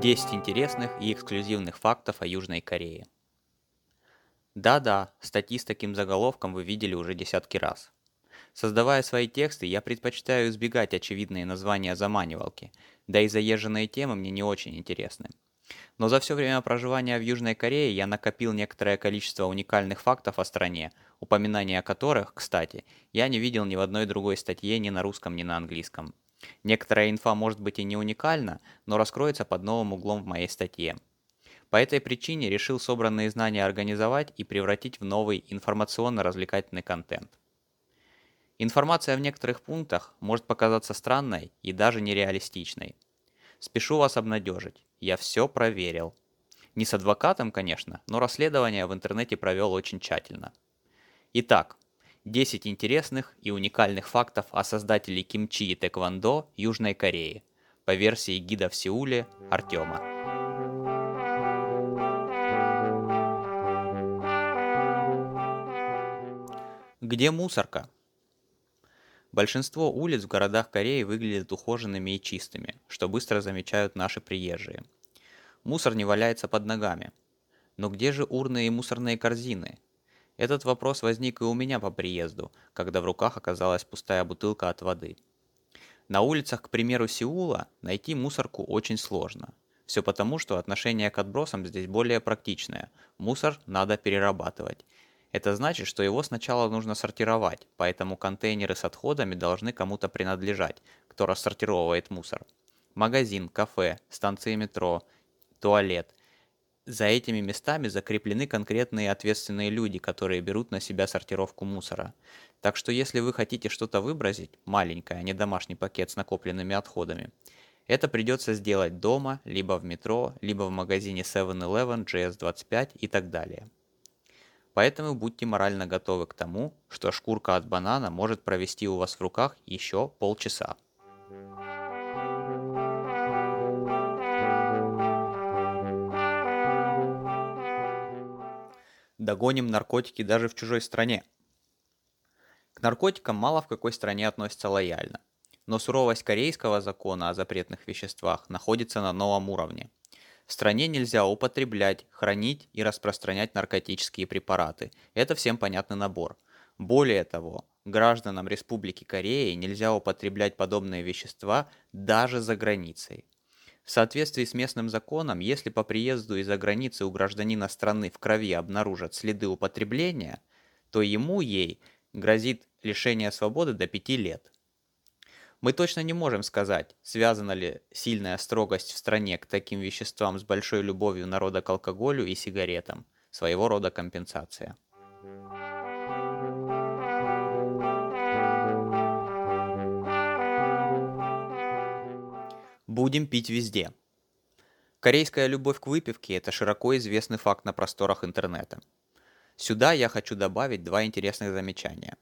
Десять интересных и эксклюзивных фактов о Южной Корее. Да-да, статьи с таким заголовком вы видели уже десятки раз. Создавая свои тексты, я предпочитаю избегать очевидные названия заманивалки, да и заезженные темы мне не очень интересны. Но за все время проживания в Южной Корее я накопил некоторое количество уникальных фактов о стране, упоминания о которых, кстати, я не видел ни в одной другой статье ни на русском, ни на английском. Некоторая инфа может быть и не уникальна, но раскроется под новым углом в моей статье. По этой причине решил собранные знания организовать и превратить в новый информационно-развлекательный контент. Информация в некоторых пунктах может показаться странной и даже нереалистичной. Спешу вас обнадежить, я все проверил. Не с адвокатом, конечно, но расследование в интернете провел очень тщательно. Итак, 10 интересных и уникальных фактов о создателе кимчи и тэквондо Южной Кореи по версии гида в Сеуле Артема. Где мусорка? Большинство улиц в городах Кореи выглядят ухоженными и чистыми, что быстро замечают наши приезжие. Мусор не валяется под ногами. Но где же урны и мусорные корзины? Этот вопрос возник и у меня по приезду, когда в руках оказалась пустая бутылка от воды. На улицах, к примеру, Сеула найти мусорку очень сложно. Все потому, что отношение к отбросам здесь более практичное. Мусор надо перерабатывать. Это значит, что его сначала нужно сортировать, поэтому контейнеры с отходами должны кому-то принадлежать, кто рассортировывает мусор. Магазин, кафе, станции метро, туалет – за этими местами закреплены конкретные ответственные люди, которые берут на себя сортировку мусора. Так что если вы хотите что-то выбросить, маленькое, а не домашний пакет с накопленными отходами, это придется сделать дома, либо в метро, либо в магазине 7-Eleven, GS25 и так далее. Поэтому будьте морально готовы к тому, что шкурка от банана может провести у вас в руках еще полчаса. Догоним наркотики даже в чужой стране. К наркотикам мало в какой стране относятся лояльно. Но суровость корейского закона о запретных веществах находится на новом уровне. В стране нельзя употреблять, хранить и распространять наркотические препараты. Это всем понятный набор. Более того, гражданам Республики Кореи нельзя употреблять подобные вещества даже за границей. В соответствии с местным законом, если по приезду из-за границы у гражданина страны в крови обнаружат следы употребления, то ему, ей, грозит лишение свободы до 5 лет. Мы точно не можем сказать, связана ли сильная строгость в стране к таким веществам с большой любовью народа к алкоголю и сигаретам, своего рода компенсация. Будем пить везде. Корейская любовь к выпивке – это широко известный факт на просторах интернета. Сюда я хочу добавить два интересных замечания.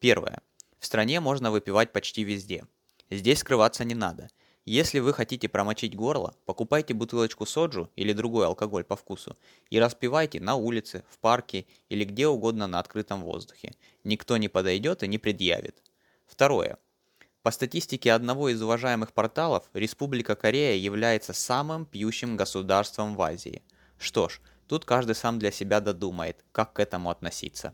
Первое. В стране можно выпивать почти везде. Здесь скрываться не надо. Если вы хотите промочить горло, покупайте бутылочку соджу или другой алкоголь по вкусу и распивайте на улице, в парке или где угодно на открытом воздухе. Никто не подойдет и не предъявит. Второе. По статистике одного из уважаемых порталов, Республика Корея является самым пьющим государством в Азии. Что ж, тут каждый сам для себя додумает, как к этому относиться.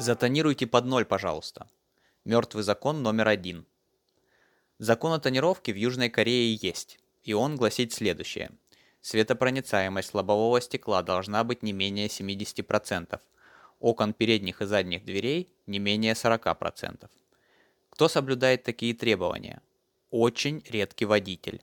Затонируйте под ноль, пожалуйста. Мертвый закон номер один. Закон о тонировке в Южной Корее есть, и он гласит следующее – Светопроницаемость лобового стекла должна быть не менее 70%, окон передних и задних дверей не менее 40%. Кто соблюдает такие требования? Очень редкий водитель.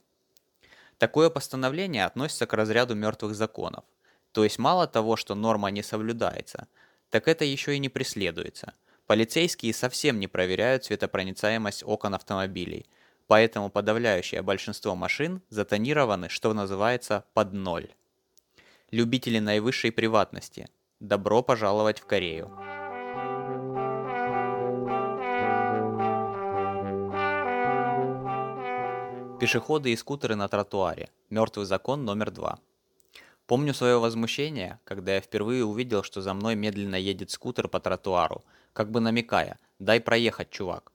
Такое постановление относится к разряду мертвых законов. То есть мало того, что норма не соблюдается, так это еще и не преследуется. Полицейские совсем не проверяют светопроницаемость окон автомобилей – поэтому подавляющее большинство машин затонированы, что называется, под ноль. Любители наивысшей приватности, добро пожаловать в Корею. Пешеходы и скутеры на тротуаре. Мертвый закон номер два. Помню свое возмущение, когда я впервые увидел, что за мной медленно едет скутер по тротуару, как бы намекая «дай проехать, чувак».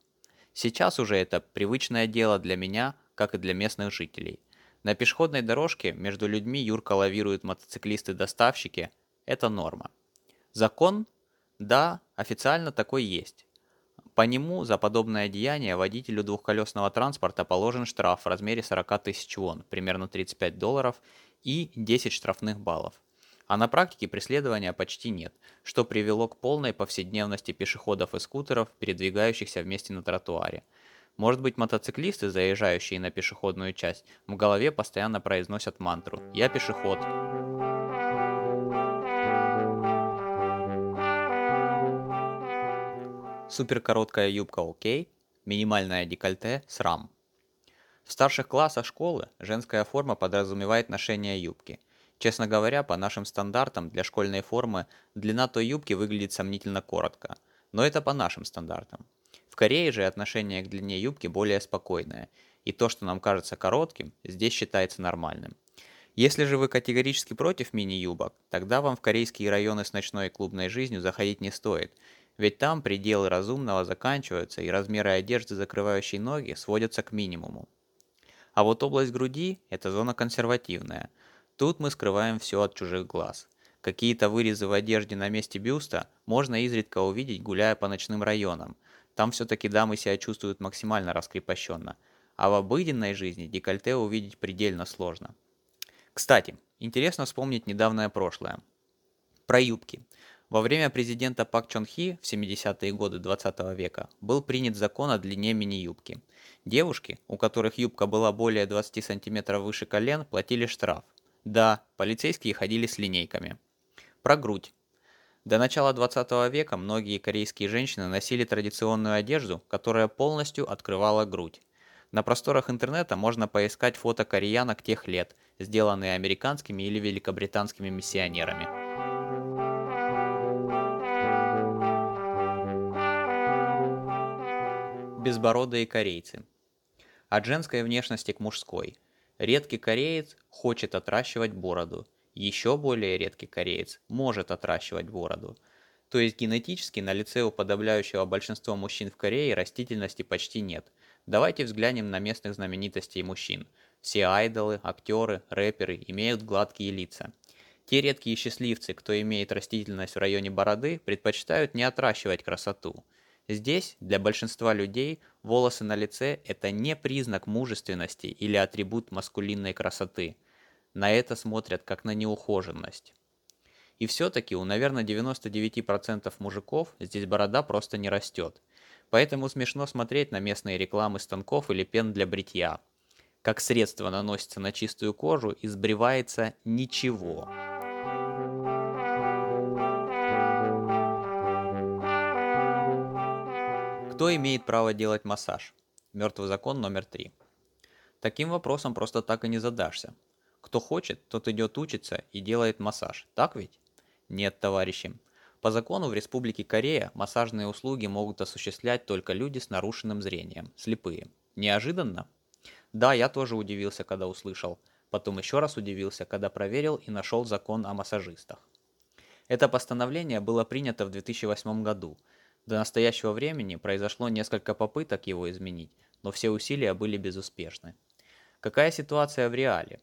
Сейчас уже это привычное дело для меня, как и для местных жителей. На пешеходной дорожке между людьми юрко лавируют мотоциклисты-доставщики. Это норма. Закон? Да, официально такой есть. По нему за подобное деяние водителю двухколесного транспорта положен штраф в размере 40 тысяч вон, примерно 35 долларов, и 10 штрафных баллов. А на практике преследования почти нет, что привело к полной повседневности пешеходов и скутеров, передвигающихся вместе на тротуаре. Может быть мотоциклисты, заезжающие на пешеходную часть, в голове постоянно произносят мантру «Я пешеход». Суперкороткая юбка окей, минимальное декольте срам. В старших классах школы женская форма подразумевает ношение юбки. Честно говоря, по нашим стандартам для школьной формы длина той юбки выглядит сомнительно коротко. Но это по нашим стандартам. В Корее же отношение к длине юбки более спокойное, и то, что нам кажется коротким, здесь считается нормальным. Если же вы категорически против мини-юбок, тогда вам в корейские районы с ночной и клубной жизнью заходить не стоит, ведь там пределы разумного заканчиваются и размеры одежды, закрывающей ноги, сводятся к минимуму. А вот область груди – это зона консервативная. Тут мы скрываем все от чужих глаз. Какие-то вырезы в одежде на месте бюста можно изредка увидеть, гуляя по ночным районам. Там все-таки дамы себя чувствуют максимально раскрепощенно. А в обыденной жизни декольте увидеть предельно сложно. Кстати, интересно вспомнить недавнее прошлое. Про юбки. Во время президента Пак Чон Хи в 70-е годы 20 века был принят закон о длине мини-юбки. Девушки, у которых юбка была более 20 сантиметров выше колен, платили штраф. Да, полицейские ходили с линейками. Про грудь. До начала 20 века многие корейские женщины носили традиционную одежду, которая полностью открывала грудь. На просторах интернета можно поискать фото кореянок тех лет, сделанные американскими или великобританскими миссионерами. Безбородые корейцы. От женской внешности к мужской. Редкий кореец хочет отращивать бороду. Еще более редкий кореец может отращивать бороду. То есть генетически на лице у подавляющего большинства мужчин в Корее растительности почти нет. Давайте взглянем на местных знаменитостей мужчин. Все айдолы, актеры, рэперы имеют гладкие лица. Те редкие счастливцы, кто имеет растительность в районе бороды, предпочитают не отращивать красоту. Здесь для большинства людей волосы на лице – это не признак мужественности или атрибут маскулинной красоты. На это смотрят как на неухоженность. И все-таки у, наверное, 99% мужиков здесь борода просто не растет. Поэтому смешно смотреть на местные рекламы станков или пен для бритья. Как средство наносится на чистую кожу и сбривается ничего. Кто имеет право делать массаж? Мертвый закон номер три. Таким вопросом просто так и не задашься. Кто хочет, тот идет учиться и делает массаж, так ведь? Нет, товарищи. По закону в Республике Корея массажные услуги могут осуществлять только люди с нарушенным зрением, слепые. Неожиданно? Да, я тоже удивился, когда услышал. Потом еще раз удивился, когда проверил и нашел закон о массажистах. Это постановление было принято в 2008 году, до настоящего времени произошло несколько попыток его изменить, но все усилия были безуспешны. Какая ситуация в реале?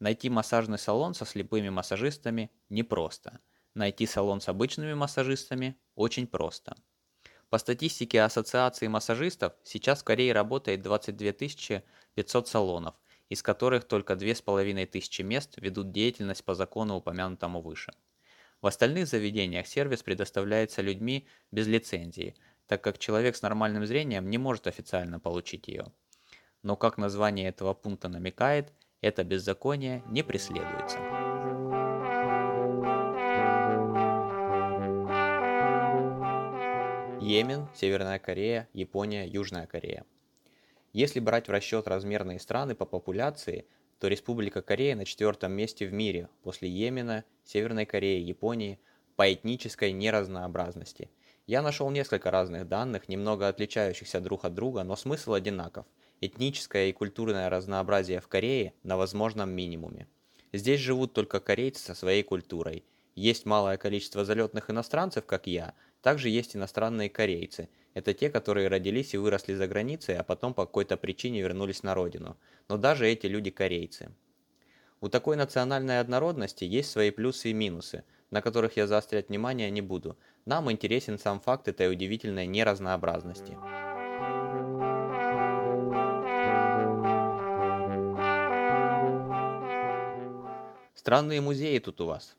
Найти массажный салон со слепыми массажистами непросто. Найти салон с обычными массажистами очень просто. По статистике Ассоциации массажистов, сейчас в Корее работает 22 500 салонов, из которых только 2500 мест ведут деятельность по закону, упомянутому выше. В остальных заведениях сервис предоставляется людьми без лицензии, так как человек с нормальным зрением не может официально получить ее. Но как название этого пункта намекает, это беззаконие не преследуется. Йемен, Северная Корея, Япония, Южная Корея. Если брать в расчет размерные страны по популяции – то Республика Корея на четвертом месте в мире после Йемена, Северной Кореи, Японии по этнической неразнообразности. Я нашел несколько разных данных, немного отличающихся друг от друга, но смысл одинаков. Этническое и культурное разнообразие в Корее на возможном минимуме. Здесь живут только корейцы со своей культурой. Есть малое количество залетных иностранцев, как я, также есть иностранные корейцы. Это те, которые родились и выросли за границей, а потом по какой-то причине вернулись на родину. Но даже эти люди корейцы. У такой национальной однородности есть свои плюсы и минусы, на которых я заострять внимание не буду. Нам интересен сам факт этой удивительной неразнообразности. Странные музеи тут у вас.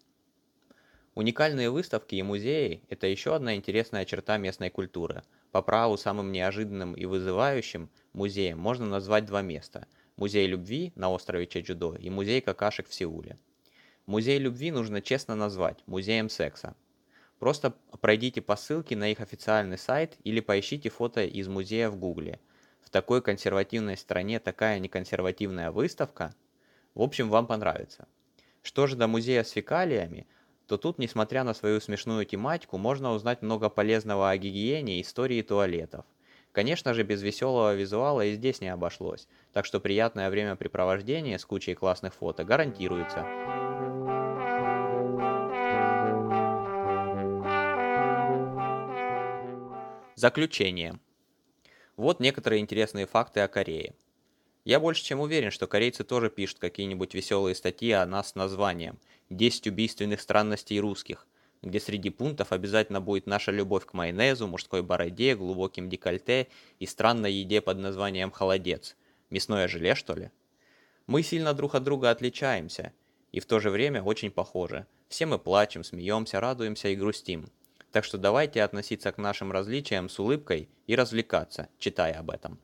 Уникальные выставки и музеи – это еще одна интересная черта местной культуры. По праву самым неожиданным и вызывающим музеем можно назвать два места – Музей любви на острове Чеджудо и Музей какашек в Сеуле. Музей любви нужно честно назвать – музеем секса. Просто пройдите по ссылке на их официальный сайт или поищите фото из музея в гугле. В такой консервативной стране такая неконсервативная выставка? В общем, вам понравится. Что же до музея с фекалиями – то тут, несмотря на свою смешную тематику, можно узнать много полезного о гигиене и истории туалетов. Конечно же, без веселого визуала и здесь не обошлось, так что приятное времяпрепровождение с кучей классных фото гарантируется. Заключение. Вот некоторые интересные факты о Корее. Я больше чем уверен, что корейцы тоже пишут какие-нибудь веселые статьи о нас с названием «10 убийственных странностей русских», где среди пунктов обязательно будет наша любовь к майонезу, мужской бороде, глубоким декольте и странной еде под названием «холодец». Мясное желе, что ли? Мы сильно друг от друга отличаемся, и в то же время очень похожи. Все мы плачем, смеемся, радуемся и грустим. Так что давайте относиться к нашим различиям с улыбкой и развлекаться, читая об этом.